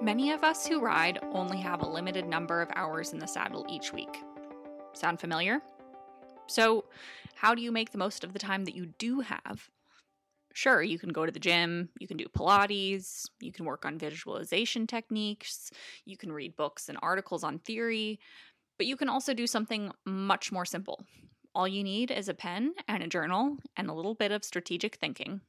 Many of us who ride only have a limited number of hours in the saddle each week. Sound familiar? So, how do you make the most of the time that you do have? Sure, you can go to the gym, you can do Pilates, you can work on visualization techniques, you can read books and articles on theory, but you can also do something much more simple. All you need is a pen and a journal and a little bit of strategic thinking.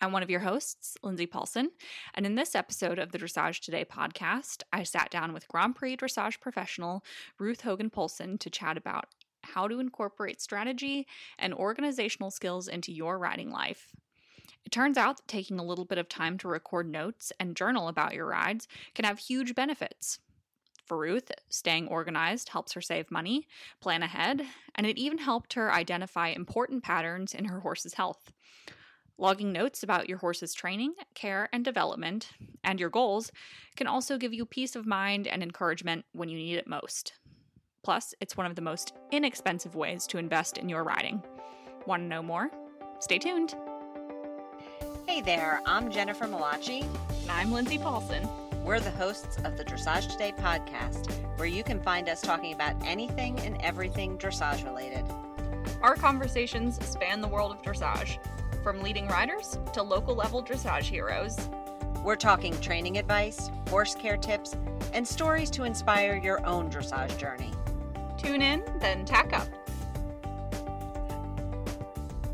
I'm one of your hosts, Lindsay Paulson, and in this episode of the Dressage Today podcast, I sat down with Grand Prix dressage professional Ruth Hogan Poulsen to chat about how to incorporate strategy and organizational skills into your riding life. It turns out that taking a little bit of time to record notes and journal about your rides can have huge benefits. For Ruth, staying organized helps her save money, plan ahead, and it even helped her identify important patterns in her horse's health. Logging notes about your horse's training, care, and development, and your goals can also give you peace of mind and encouragement when you need it most. Plus, it's one of the most inexpensive ways to invest in your riding. Want to know more? Stay tuned. Hey there, I'm Jennifer Mellace. And I'm Lindsay Paulson. We're the hosts of the Dressage Today podcast, where you can find us talking about anything and everything dressage related. Our conversations span the world of dressage from leading riders to local level dressage heroes. We're talking training advice, horse care tips, and stories to inspire your own dressage journey. Tune in, then tack up.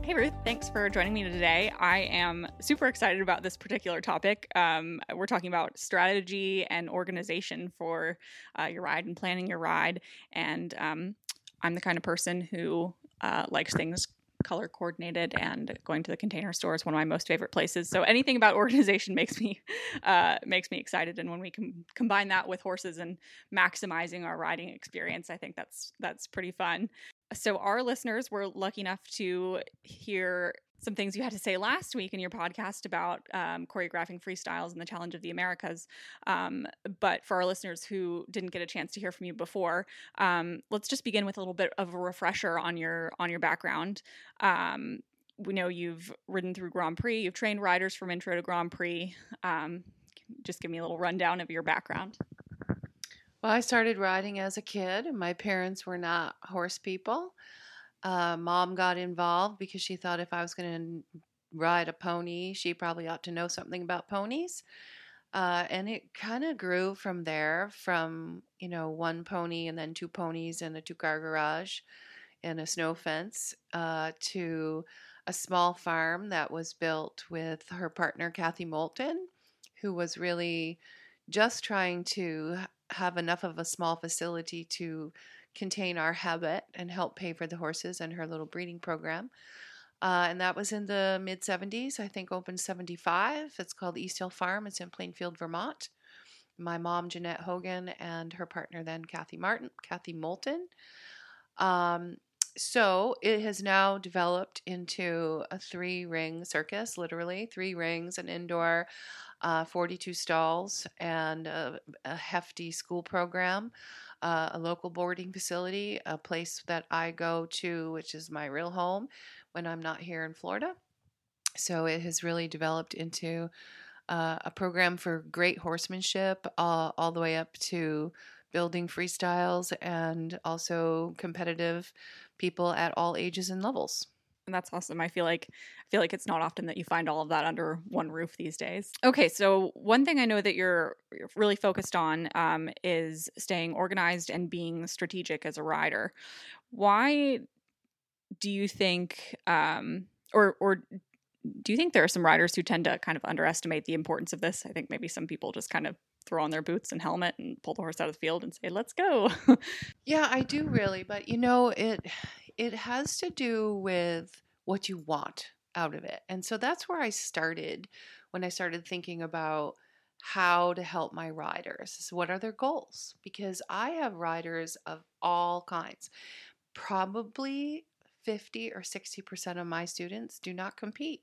Hey, Ruth, thanks for joining me today. I am super excited about this particular topic. Um, we're talking about strategy and organization for uh, your ride and planning your ride. And um, I'm the kind of person who uh, likes things color coordinated and going to the container store is one of my most favorite places. So anything about organization makes me uh, makes me excited. And when we can combine that with horses and maximizing our riding experience i think that's that's pretty fun. So our listeners were lucky enough to hear some things you had to say last week in your podcast about um, choreographing freestyles and the challenge of the Americas. Um, but for our listeners who didn't get a chance to hear from you before, um, let's just begin with a little bit of a refresher on your on your background. Um, we know you've ridden through Grand Prix. You've trained riders from Intro to Grand Prix. Um, just give me a little rundown of your background. Well, I started riding as a kid. My parents were not horse people. Uh, mom got involved because she thought if I was going to ride a pony, she probably ought to know something about ponies. Uh, and it kind of grew from there from, you know, one pony and then two ponies and a two car garage and a snow fence uh, to a small farm that was built with her partner, Kathy Moulton, who was really just trying to have enough of a small facility to contain our habit and help pay for the horses and her little breeding program. Uh, and that was in the mid 70s, I think opened 75. It's called East Hill Farm. It's in Plainfield, Vermont. My mom, Jeanette Hogan, and her partner then, Kathy Martin, Kathy Moulton. Um, so it has now developed into a three ring circus, literally three rings, an indoor, uh, 42 stalls, and a, a hefty school program uh, a local boarding facility, a place that I go to, which is my real home when I'm not here in Florida. So it has really developed into uh, a program for great horsemanship, uh, all the way up to building freestyles and also competitive people at all ages and levels and that's awesome. I feel like I feel like it's not often that you find all of that under one roof these days. Okay, so one thing I know that you're, you're really focused on um, is staying organized and being strategic as a rider. Why do you think, um, or or do you think there are some riders who tend to kind of underestimate the importance of this? I think maybe some people just kind of throw on their boots and helmet and pull the horse out of the field and say, "Let's go." yeah, I do really, but you know, it it has to do with what you want out of it. And so that's where I started when I started thinking about how to help my riders. So what are their goals? Because I have riders of all kinds. Probably 50 or 60% of my students do not compete.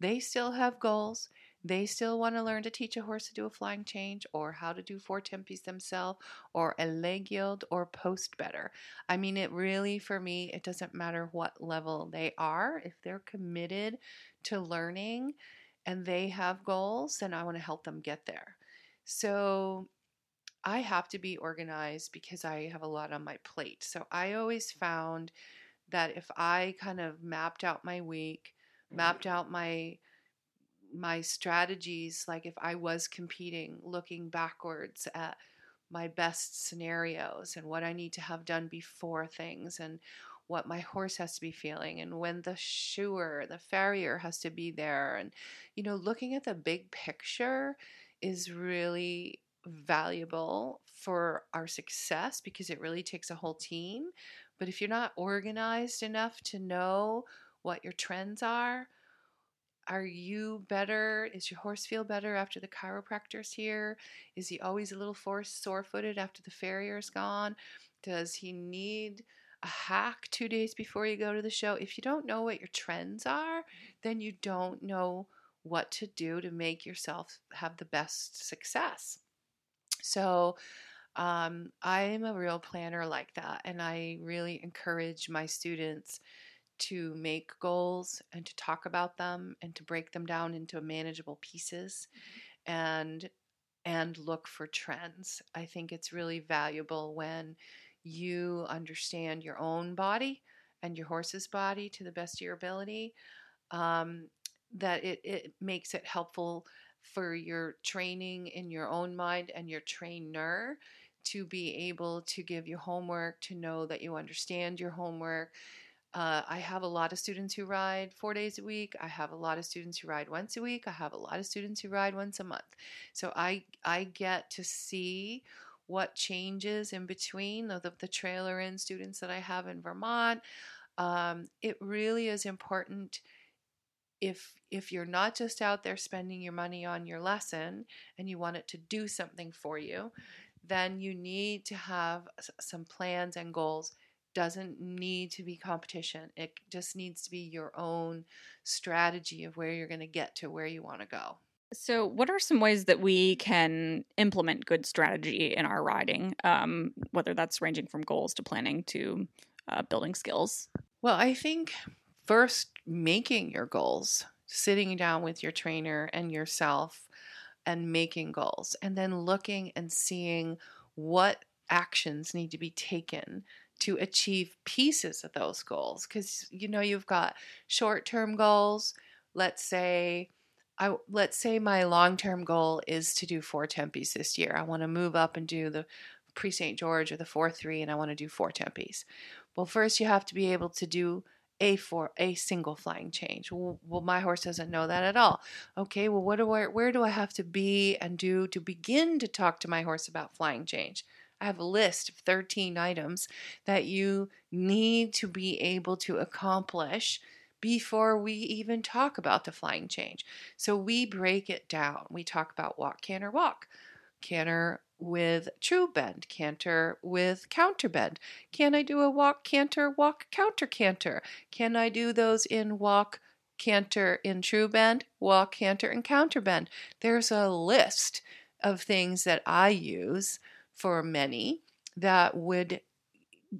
They still have goals. They still want to learn to teach a horse to do a flying change or how to do four tempies themselves or a leg yield or post better. I mean, it really, for me, it doesn't matter what level they are. If they're committed to learning and they have goals, then I want to help them get there. So I have to be organized because I have a lot on my plate. So I always found that if I kind of mapped out my week, mm-hmm. mapped out my my strategies like if I was competing, looking backwards at my best scenarios and what I need to have done before things and what my horse has to be feeling and when the shoer, the farrier has to be there and you know looking at the big picture is really valuable for our success because it really takes a whole team. But if you're not organized enough to know what your trends are, are you better? Is your horse feel better after the chiropractor's here? Is he always a little sore footed after the farrier's gone? Does he need a hack two days before you go to the show? If you don't know what your trends are, then you don't know what to do to make yourself have the best success. So, um, I'm a real planner like that, and I really encourage my students to make goals and to talk about them and to break them down into manageable pieces and and look for trends. I think it's really valuable when you understand your own body and your horse's body to the best of your ability. Um, that it, it makes it helpful for your training in your own mind and your trainer to be able to give you homework, to know that you understand your homework, uh, I have a lot of students who ride four days a week. I have a lot of students who ride once a week. I have a lot of students who ride once a month. So I I get to see what changes in between the, the trailer in students that I have in Vermont. Um, it really is important if if you're not just out there spending your money on your lesson and you want it to do something for you, then you need to have some plans and goals doesn't need to be competition. It just needs to be your own strategy of where you're going to get to where you want to go. So, what are some ways that we can implement good strategy in our riding, um, whether that's ranging from goals to planning to uh, building skills? Well, I think first making your goals, sitting down with your trainer and yourself and making goals, and then looking and seeing what actions need to be taken to achieve pieces of those goals because you know you've got short-term goals let's say I let's say my long-term goal is to do four tempies this year. I want to move up and do the Prix St. George or the 4-3 and I want to do four tempies. Well, first you have to be able to do a for a single flying change. Well, well, my horse doesn't know that at all. Okay, well what do I where do I have to be and do to begin to talk to my horse about flying change? I have a list of 13 items that you need to be able to accomplish before we even talk about the flying change. So we break it down. We talk about walk, canter, walk. Canter with true bend, canter with counter bend. Can I do a walk, canter, walk, counter, canter? Can I do those in walk, canter, in true bend, walk, canter, and counter bend? There's a list of things that I use for many that would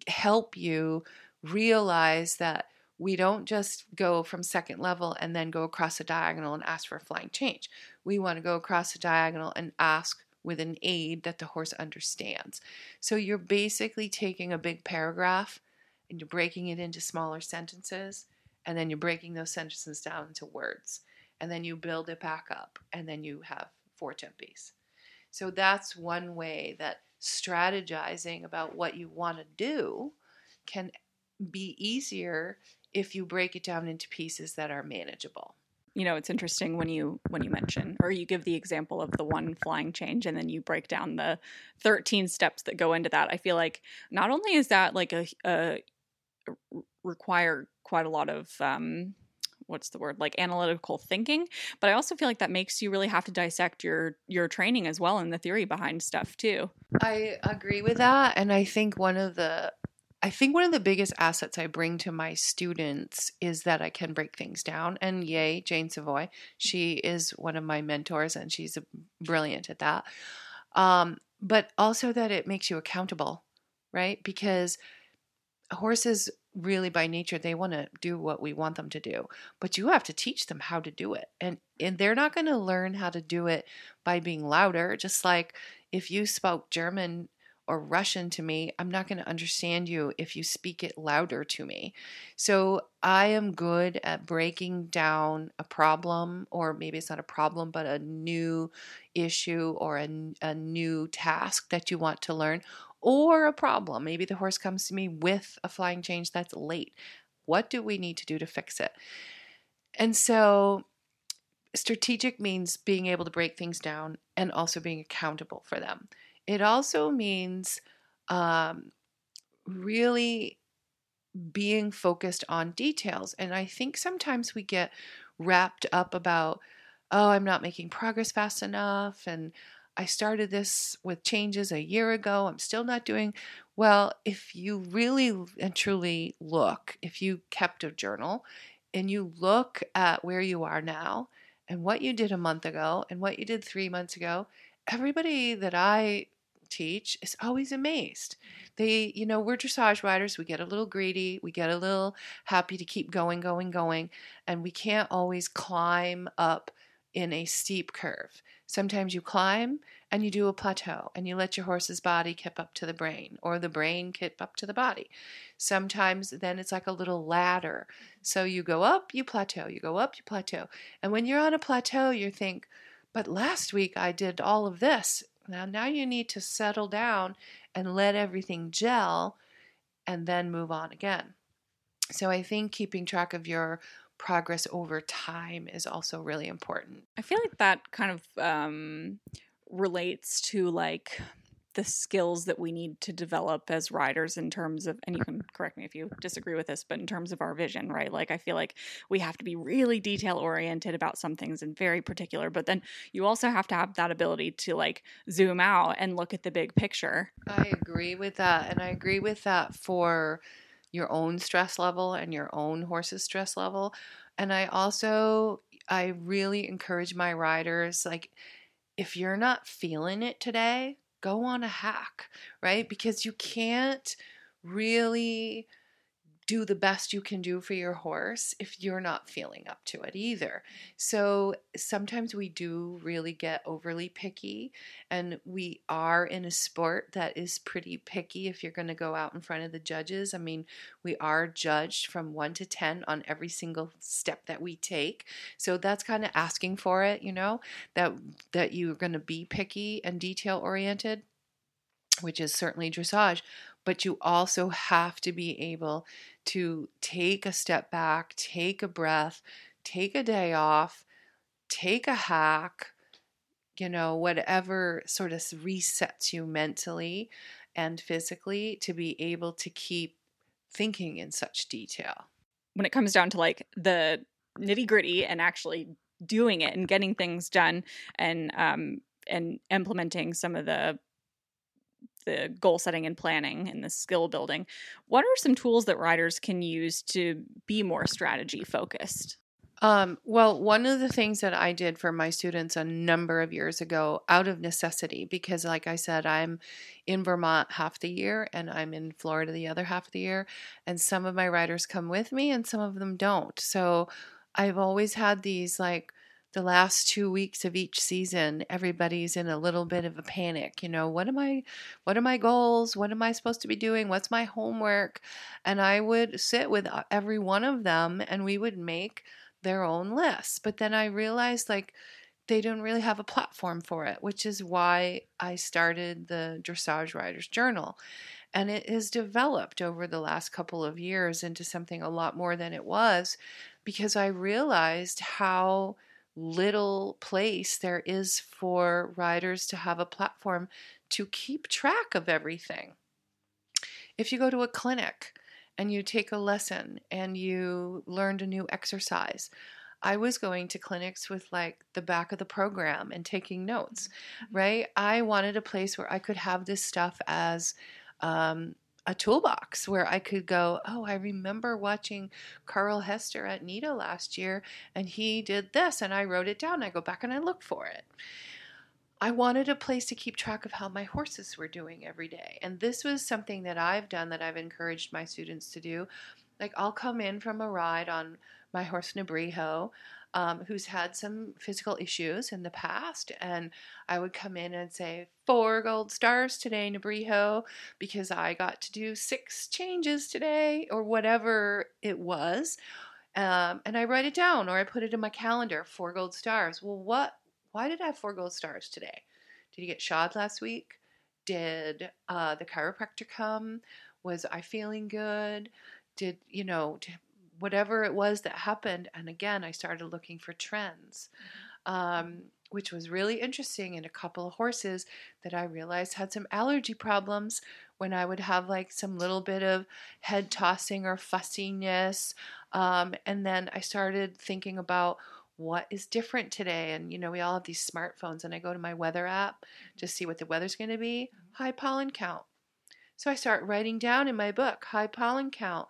help you realize that we don't just go from second level and then go across a diagonal and ask for a flying change. We want to go across a diagonal and ask with an aid that the horse understands. So you're basically taking a big paragraph and you're breaking it into smaller sentences, and then you're breaking those sentences down into words. And then you build it back up, and then you have four tempies. So that's one way that strategizing about what you want to do can be easier if you break it down into pieces that are manageable. You know it's interesting when you when you mention or you give the example of the one flying change and then you break down the 13 steps that go into that i feel like not only is that like a, a require quite a lot of um what's the word like analytical thinking but i also feel like that makes you really have to dissect your your training as well and the theory behind stuff too. I agree with that and i think one of the i think one of the biggest assets i bring to my students is that i can break things down and yay Jane Savoie she is one of my mentors and she's brilliant at that um, but also that it makes you accountable right? Because horses really by nature they want to do what we want them to do but you have to teach them how to do it and and they're not going to learn how to do it by being louder just like if you spoke german or russian to me i'm not going to understand you if you speak it louder to me. So i am good at breaking down a problem or maybe it's not a problem but a new issue or a, a new task that you want to learn or a problem. Maybe the horse comes to me with a flying change that's late. What do we need to do to fix it? And so, strategic means being able to break things down and also being accountable for them. It also means um, really being focused on details. And I think sometimes we get wrapped up about, oh, I'm not making progress fast enough, and I started this with changes a year ago. I'm still not doing well. If you really and truly look, if you kept a journal and you look at where you are now and what you did a month ago and what you did three months ago, everybody that I teach is always amazed. They, you know, we're dressage riders. We get a little greedy. We get a little happy to keep going, going, going. And we can't always climb up in a steep curve. Sometimes you climb and you do a plateau and you let your horse's body kip up to the brain or the brain kip up to the body. Sometimes then it's like a little ladder. So you go up, you plateau, you go up, you plateau. And when you're on a plateau, you think, but last week I did all of this. Now now you need to settle down and let everything gel and then move on again. So I think keeping track of your progress over time is also really important. I feel like that kind of um, relates to like the skills that we need to develop as riders in terms of and you can correct me if you disagree with this but in terms of our vision right like i feel like we have to be really detail oriented about some things and very particular but then you also have to have that ability to like zoom out and look at the big picture i agree with that and i agree with that for your own stress level and your own horse's stress level. And I also I really encourage my riders like if you're not feeling it today, go on a hack, right? Because you can't really do the best you can do for your horse if you're not feeling up to it either. So sometimes we do really get overly picky, and we are in a sport that is pretty picky if you're going to go out in front of the judges. I mean, we are judged from 1 to 10 on every single step that we take. So that's kind of asking for it, you know, that that you're going to be picky and detail oriented which is certainly dressage, but you also have to be able to take a step back, take a breath, take a day off, take a hack, you know, whatever sort of resets you mentally and physically to be able to keep thinking in such detail. When it comes down to like the nitty gritty and actually doing it and getting things done and um and implementing some of the the goal setting and planning and the skill building, what are some tools that riders can use to be more strategy focused? Um, well, one of the things that I did for my students a number of years ago out of necessity, because like I said, I'm in Vermont half the year and I'm in Florida the other half of the year, and some of my riders come with me and some of them don't. So I've always had these like the last two weeks of each season, everybody's in a little bit of a panic. You know, what am I, what are my goals? What am I supposed to be doing? What's my homework? And I would sit with uh, every one of them and we would make their own lists. But then I realized like, they don't really have a platform for it, which is why I started the Dressage Riders Journal. And it has developed over the last couple of years into something a lot more than it was because I realized how little place there is for riders to have a platform to keep track of everything. If you go to a clinic and you take a lesson and you learned a new exercise, I was going to clinics with like the back of the program and taking notes, mm-hmm. right? I wanted a place where I could have this stuff as um, a toolbox where I could go, oh, I remember watching Carl Hester at NITA last year and he did this and I wrote it down. I go back and I look for it. I wanted a place to keep track of how my horses were doing every day. And this was something that I've done that I've encouraged my students to do. Like I'll come in from a ride on my horse Nebrijo, um, who's had some physical issues in the past, and I would come in and say four gold stars today, Nebrijo, because I got to do six changes today, or whatever it was. Um, and I write it down, or I put it in my calendar, four gold stars. Well, what? Why did I have four gold stars today? Did you get shod last week? Did uh, the chiropractor come? Was I feeling good? Did you know? Whatever it was that happened. And again, I started looking for trends, um, which was really interesting in a couple of horses that I realized had some allergy problems when I would have like some little bit of head tossing or fussiness. Um, and then I started thinking about what is different today. And, you know, we all have these smartphones, and I go to my weather app to see what the weather's going to be. High pollen count. So I start writing down in my book high pollen count,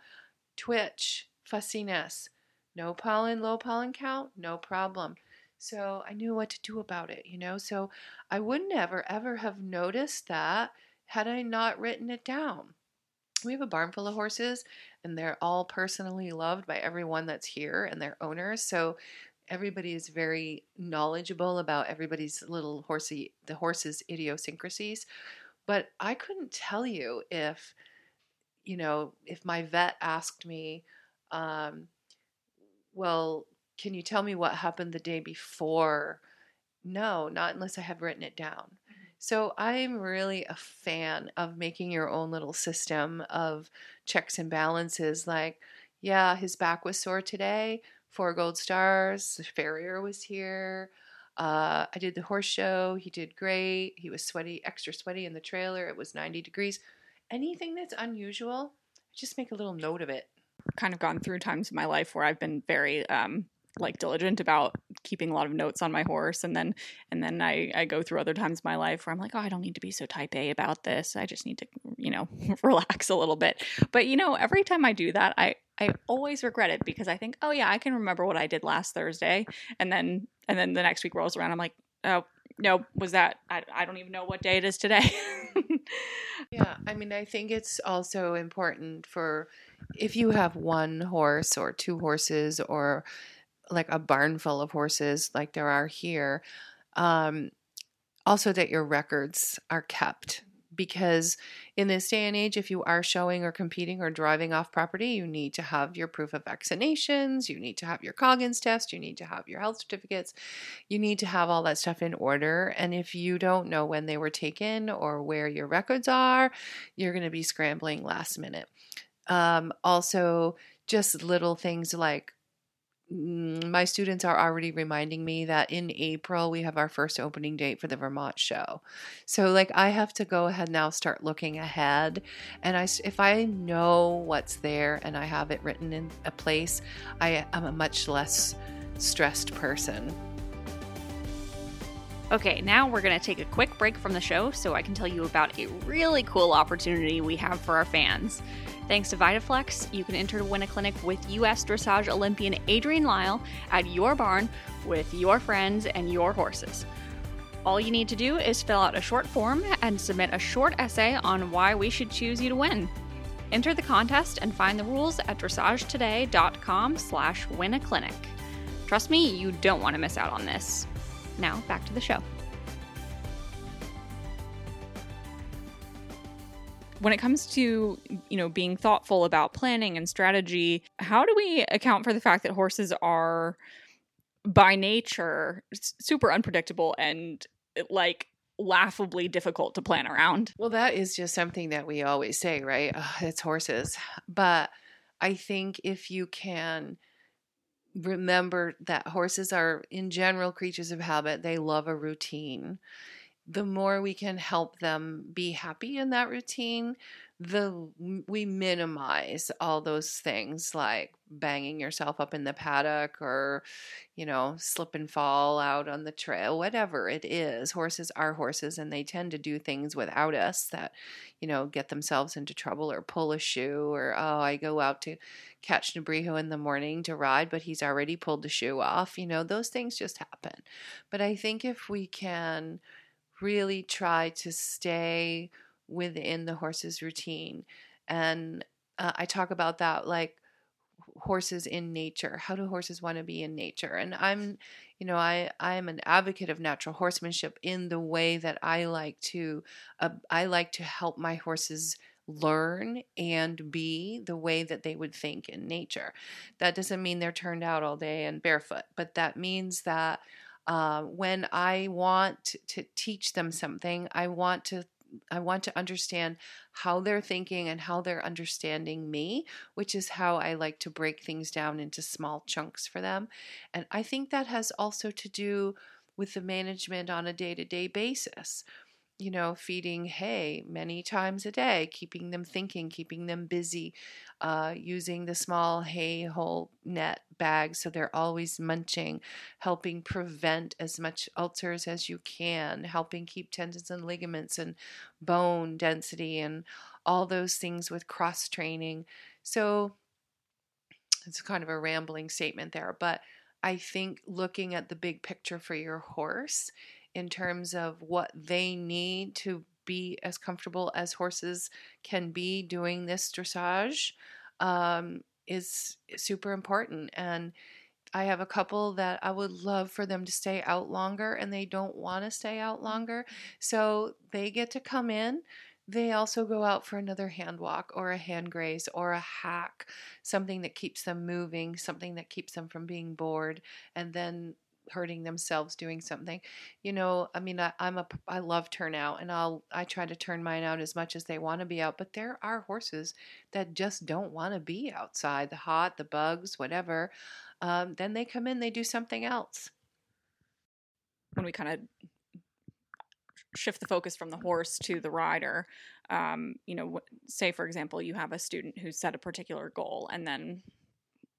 twitch, fussiness. No pollen, low pollen count, no problem. So I knew what to do about it, you know. So I would never ever have noticed that had I not written it down. We have a barn full of horses, and they're all personally loved by everyone that's here and their owners. So everybody is very knowledgeable about everybody's little horsey, the horse's idiosyncrasies. But I couldn't tell you if, you know, if my vet asked me, um, well, can you tell me what happened the day before? No, not unless I have written it down. Mm-hmm. So I'm really a fan of making your own little system of checks and balances. Like, yeah, his back was sore today, four gold stars. The farrier was here. Uh, I did the horse show. He did great. He was sweaty, extra sweaty in the trailer. It was 90 degrees. Anything that's unusual, just make a little note of it kind of gone through times in my life where I've been very um, like diligent about keeping a lot of notes on my horse and then and then I, I go through other times in my life where I'm like, oh, I don't need to be so type A about this. I just need to, you know, relax a little bit. But you know, every time I do that, I I always regret it because I think, oh yeah, I can remember what I did last Thursday. And then and then the next week rolls around, I'm like, oh no, was that I, I don't even know what day it is today. yeah, I mean, I think it's also important for if you have one horse or two horses or like a barn full of horses like there are here um, also that your records are kept because in this day and age if you are showing or competing or driving off property you need to have your proof of vaccinations you need to have your coggins test you need to have your health certificates you need to have all that stuff in order and if you don't know when they were taken or where your records are you're going to be scrambling last minute um, also, just little things like mm, my students are already reminding me that in April we have our first opening date for the Vermont show. So like I have to go ahead now start looking ahead and I if I know what's there and I have it written in a place, I am a much less stressed person. Okay, now we're going to take a quick break from the show so I can tell you about a really cool opportunity we have for our fans. Thanks to VitaFlex, you can enter to win a clinic with U.S. Dressage Olympian Adrienne Lyle at your barn with your friends and your horses. All you need to do is fill out a short form and submit a short essay on why we should choose you to win. Enter the contest and find the rules at dressagetoday.com slash win a clinic. Trust me, you don't want to miss out on this. Now, back to the show. when it comes to you know being thoughtful about planning and strategy how do we account for the fact that horses are by nature super unpredictable and like laughably difficult to plan around? Well that is just something that we always say right? It's horses. But i think if you can remember that horses are in general creatures of habit. They love a routine. The more we can help them be happy in that routine, the we minimize all those things like banging yourself up in the paddock or you know slip and fall out on the trail whatever it is. Horses are horses and they tend to do things without us that you know get themselves into trouble or pull a shoe or oh i go out to catch nebrijo in the morning to ride but he's already pulled the shoe off. You know those things just happen. But i think if we can really try to stay within the horse's routine. And uh, I talk about that like horses in nature how do horses want to be in nature and i'm you know i i am an advocate of natural horsemanship in the way that i like to uh, i like to help my horses learn and be the way that they would think in nature that doesn't mean they're turned out all day and barefoot but that means that uh, when i want to teach them something i want to I want to understand how they're thinking and how they're understanding me, which is how I like to break things down into small chunks for them. And I think that has also to do with the management on a day to day basis you know, feeding hay many times a day, keeping them thinking, keeping them busy, uh, using the small hay hole net bag so they're always munching, helping prevent as much ulcers as you can, helping keep tendons and ligaments and bone density and all those things with cross training. So it's kind of a rambling statement there, but I think looking at the big picture for your horse in terms of what they need to be as comfortable as horses can be doing this dressage um, is super important. And I have a couple that I would love for them to stay out longer and they don't want to stay out longer. So they get to come in. They also go out for another hand walk or a hand graze or a hack, something that keeps them moving, something that keeps them from being bored. And then hurting themselves doing something you know i mean I, i'm a i love turnout and i'll i try to turn mine out as much as they want to be out but there are horses that just don't want to be outside the hot the bugs whatever um, then they come in they do something else. When we kind of shift the focus from the horse to the rider um, you know say for example you have a student who set a particular goal and then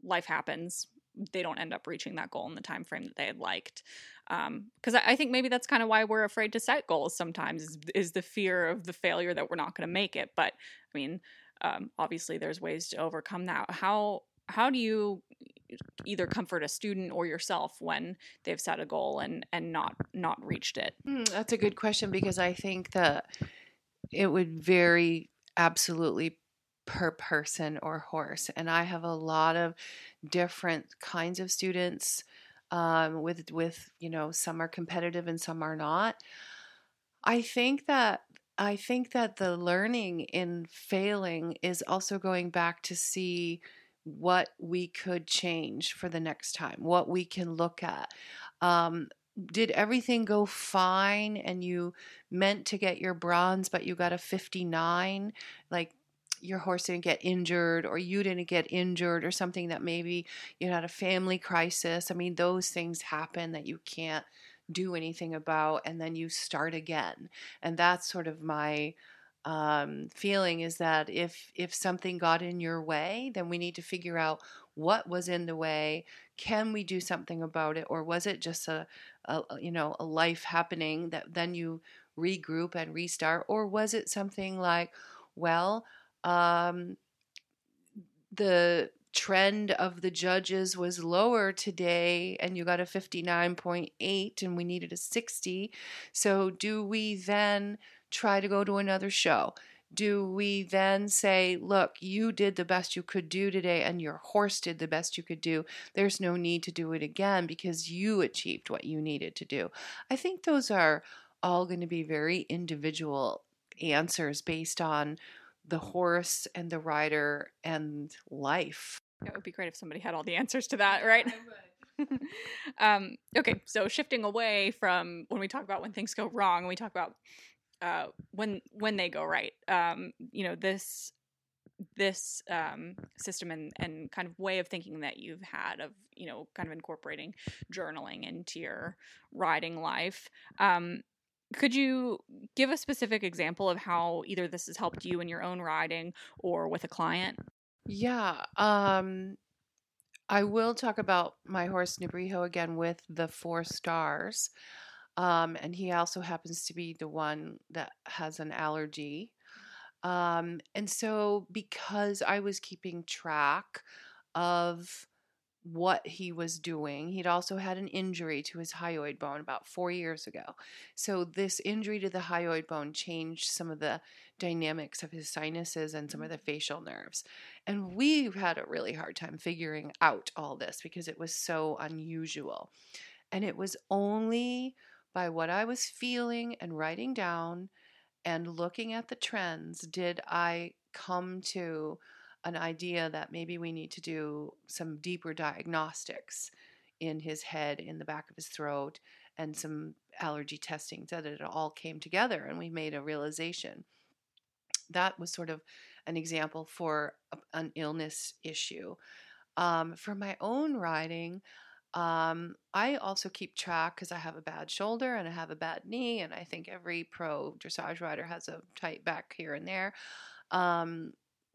life happens they don't end up reaching that goal in the time frame that they had liked because um, I, I, think maybe that's kind of why we're afraid to set goals sometimes is, is the fear of the failure that we're not going to make it but i mean um, obviously there's ways to overcome that. How how do you either comfort a student or yourself when they've set a goal and and not not reached it? Mm, that's a good question because i think that it would vary absolutely per person or horse. And I have a lot of different kinds of students um, with with you know some are competitive and some are not. I think that I think that the learning in failing is also going back to see what we could change for the next time, what we can look at. Um, did everything go fine and you meant to get your bronze but you got a 59 like your horse didn't get injured or you didn't get injured or something that maybe you had a family crisis. I mean, those things happen that you can't do anything about and then you start again. And that's sort of my um, feeling is that if if something got in your way, then we need to figure out what was in the way. Can we do something about it, or was it just a, a you know a life happening that then you regroup and restart, or was it something like, well, um, the trend of the judges was lower today and you got a 59.8 and we needed a 60 so do we then try to go to another show? Do we then say look you did the best you could do today and your horse did the best you could do. There's no need to do it again because you achieved what you needed to do. I think those are all going to be very individual answers based on the horse and the rider and life. It would be great if somebody had all the answers to that, right? um, okay, so shifting away from when we talk about when things go wrong, and we talk about uh, when when they go right. Um, you know this this um, system and, and kind of way of thinking that you've had of you know kind of incorporating journaling into your riding life um, could you give a specific example of how either this has helped you in your own riding or with a client? Yeah. Um, I will talk about my horse Nebrijo again with the four stars. Um, and he also happens to be the one that has an allergy. Um, and so, because I was keeping track of what he was doing. He'd also had an injury to his hyoid bone about four years ago. So, this injury to the hyoid bone changed some of the dynamics of his sinuses and some of mm-hmm. the facial nerves. And we've had a really hard time figuring out all this because it was so unusual. And it was only by what I was feeling and writing down and looking at the trends did I come to an idea that maybe we need to do some deeper diagnostics in his head, in the back of his throat, and some allergy testing, that it all came together and we made a realization. That was sort of an example for an illness issue. Um, for my own riding, um, I also keep track because I have a bad shoulder and I have a bad knee, and I think every pro dressage rider has a tight back here and there. Um,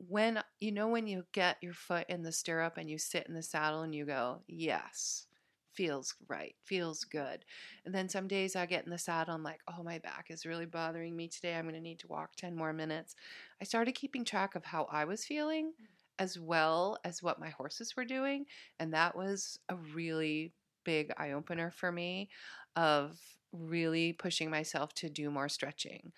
when you know when you get your foot in the stirrup and you sit in the saddle and you go, yes, feels right, feels good. And then some days I get in the saddle, I'm like, oh, my back is really bothering me today. I'm going to need to walk 10 more minutes. I started keeping track of how I was feeling mm. as well as what my horses were doing. And that was a really big eye opener for me of really pushing myself to do more stretching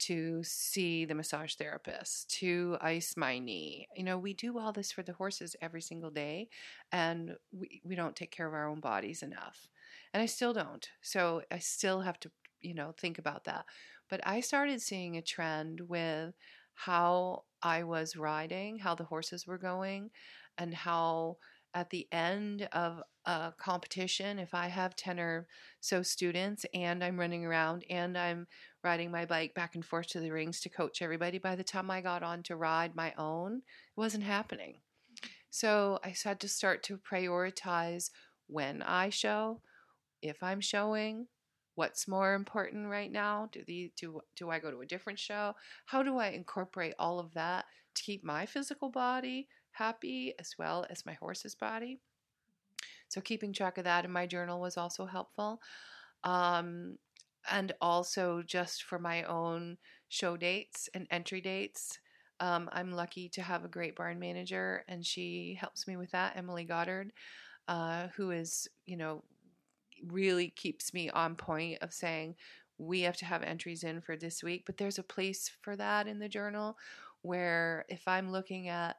to see the massage therapist, to ice my knee. You know, we do all this for the horses every single day, and we, we don't take care of our own bodies enough. And I still don't. So I still have to, you know, think about that. But I started seeing a trend with how I was riding, how the horses were going, and how at the end of a competition, if I have 10 or so students and I'm running around and I'm riding my bike back and forth to the rings to coach everybody, by the time I got on to ride my own, it wasn't happening. So I had to start to prioritize when I show, if I'm showing, what's more important right now do the do do i go to a different show how do i incorporate all of that to keep my physical body happy as well as my horse's body. So keeping track of that in my journal was also helpful. Um, and also just for my own show dates and entry dates. Um, I'm lucky to have a great barn manager, and she helps me with that, Emily Goddard, uh, who is, you know, really keeps me on point of saying we have to have entries in for this week. But there's a place for that in the journal where if I'm looking at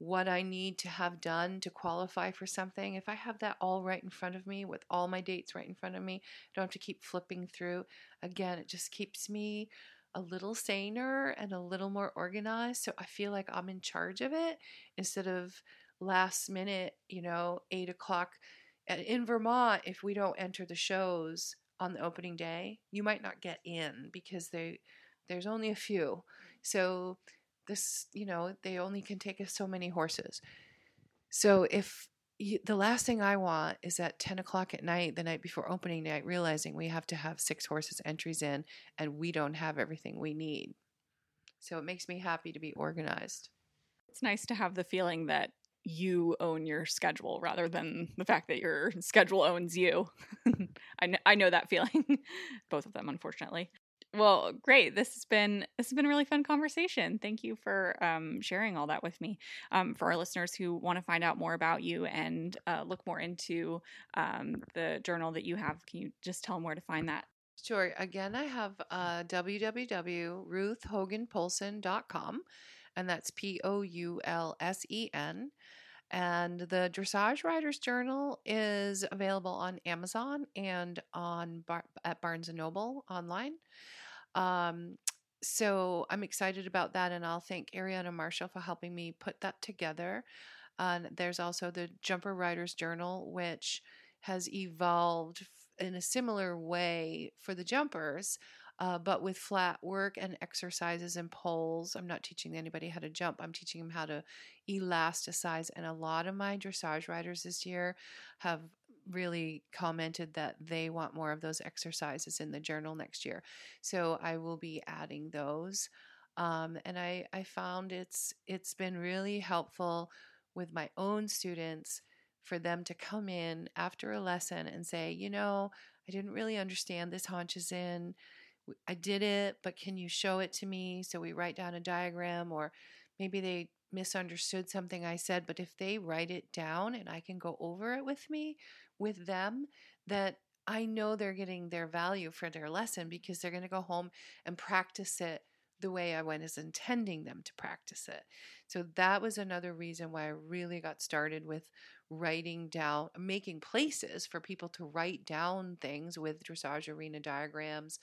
what I need to have done to qualify for something, if I have that all right in front of me with all my dates right in front of me, I don't have to keep flipping through. Again, it just keeps me a little saner and a little more organized. So I feel like I'm in charge of it instead of last minute, you know, eight o'clock. Uh, in Vermont, if we don't enter the shows on the opening day, you might not get in because they there's only a few. So this, you know, they only can take us so many horses. So if you, the last thing I want is at 10 o'clock at night, the night before opening night, realizing we have to have six horses entries in and we don't have everything we need. So it makes me happy to be organized. It's nice to have the feeling that you own your schedule rather than the fact that your schedule owns you. I, know, I know that feeling, both of them, unfortunately well great this has been this has been a really fun conversation. Thank you for um, sharing all that with me. Um, for our listeners who want to find out more about you and uh, look more into um, the journal that you have can you just tell them where to find that? Sure again i have uh, www.ruthhoganpoulsen.com and that's p-o-u-l-s-e-n and the Dressage Riders Journal is available on Amazon and on Bar- at Barnes and Noble online. Um, so I'm excited about that, and I'll thank Ariana Marshall for helping me put that together. And there's also the Jumper Riders Journal, which has evolved in a similar way for the jumpers, uh, but with flat work and exercises and poles. I'm not teaching anybody how to jump, I'm teaching them how to elasticize. And a lot of my dressage riders this year have really commented that they want more of those exercises in the journal next year. So I will be adding those. Um, and I, I found it's it's been really helpful with my own students for them to come in after a lesson and say, you know, I didn't really understand this haunches in. I did it, but can you show it to me? So we write down a diagram or maybe they misunderstood something I said, but if they write it down and I can go over it with me, with them, that I know they're getting their value for their lesson because they're going to go home and practice it the way I was intending them to practice it. So that was another reason why I really got started with writing down, making places for people to write down things with dressage arena diagrams.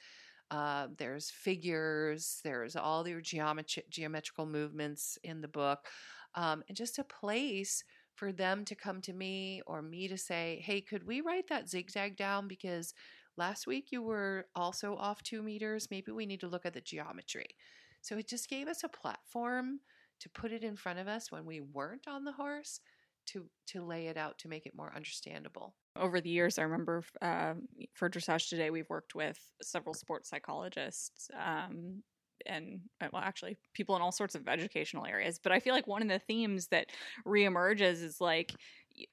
Uh, there's figures, there's all your geometri- geometrical movements in the book, um, and just a place for them to come to me or me to say, hey, could we write that zigzag down? Because last week you were also off two meters. Maybe we need to look at the geometry. So it just gave us a platform to put it in front of us when we weren't on the horse to to lay it out to make it more understandable over the years i remember uh, for dressage today we've worked with several sports psychologists um, and uh, well actually people in all sorts of educational areas but i feel like one of the themes that reemerges is like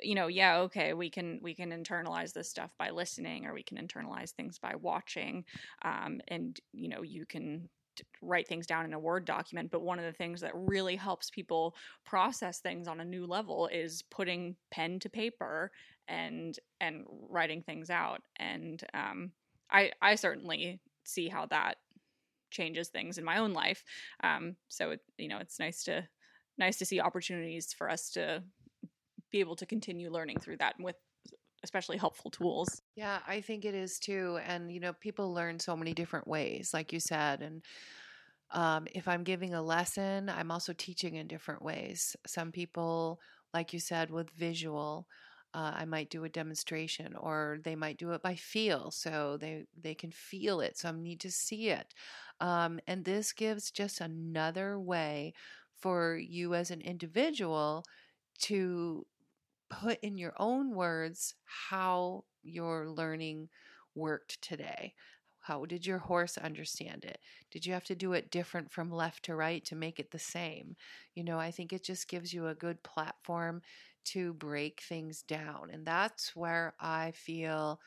you know yeah okay we can we can internalize this stuff by listening or we can internalize things by watching um, and you know you can write things down in a word document but one of the things that really helps people process things on a new level is putting pen to paper and and writing things out and um, i i certainly see how that changes things in my own life um, so it, you know it's nice to nice to see opportunities for us to be able to continue learning through that with especially helpful tools. Yeah, I think it is too. And, you know, people learn so many different ways, like you said. And um, if I'm giving a lesson, I'm also teaching in different ways. Some people, like you said, with visual, uh, I might do a demonstration, or they might do it by feel, so they they can feel it. Some need to see it, um, and this gives just another way for you as an individual to put in your own words how your learning worked today. How did your horse understand it? Did you have to do it different from left to right to make it the same? You know, I think it just gives you a good platform to break things down. And that's where I feel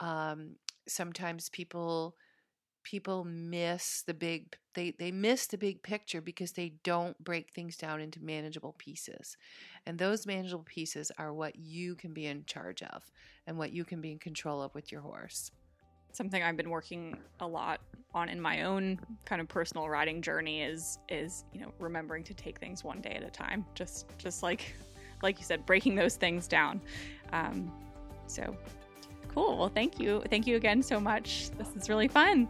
um, sometimes people people miss the big they they miss the big picture because they don't break things down into manageable pieces. And those manageable pieces are what you can be in charge of and what you can be in control of with your horse. Something i've been working a lot on in my own kind of personal riding journey is is you know remembering to take things one day at a time just just like like you said breaking those things down. Um, so cool. Well thank you. Thank you again so much. This is really fun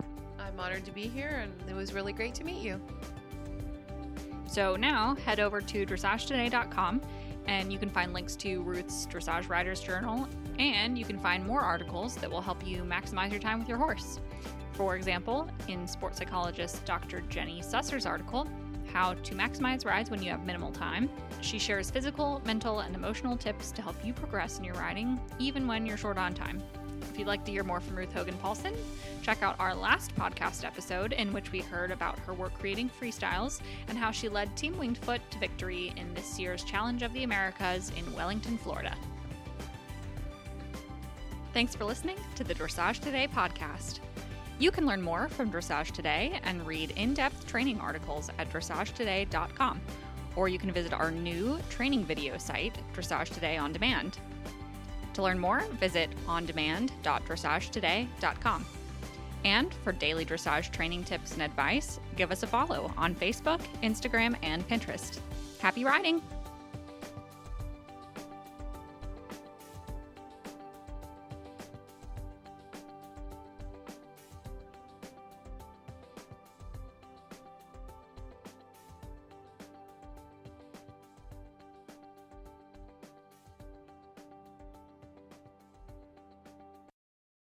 I'm honored to be here, and it was really great to meet you. So now head over to dressagetoday.com and you can find links to Ruth's Dressage Riders Journal, and you can find more articles that will help you maximize your time with your horse. For example, in sports psychologist Dr. Jenny Susser's article, How to Maximize Rides When You Have Minimal Time, she shares physical, mental, and emotional tips to help you progress in your riding, even when you're short on time. If you'd like to hear more from Ruth Hogan Poulsen, check out our last podcast episode in which we heard about her work creating freestyles and how she led Team Winged Foot to victory in this year's Challenge of the Americas in Wellington, Florida. Thanks for listening to the Dressage Today podcast. You can learn more from Dressage Today and read in depth training articles at dressagetoday.com, or you can visit our new training video site, Dressage Today On Demand. To learn more, visit ondemand.dressagetoday.com. And for daily dressage training tips and advice, give us a follow on Facebook, Instagram, and Pinterest. Happy riding!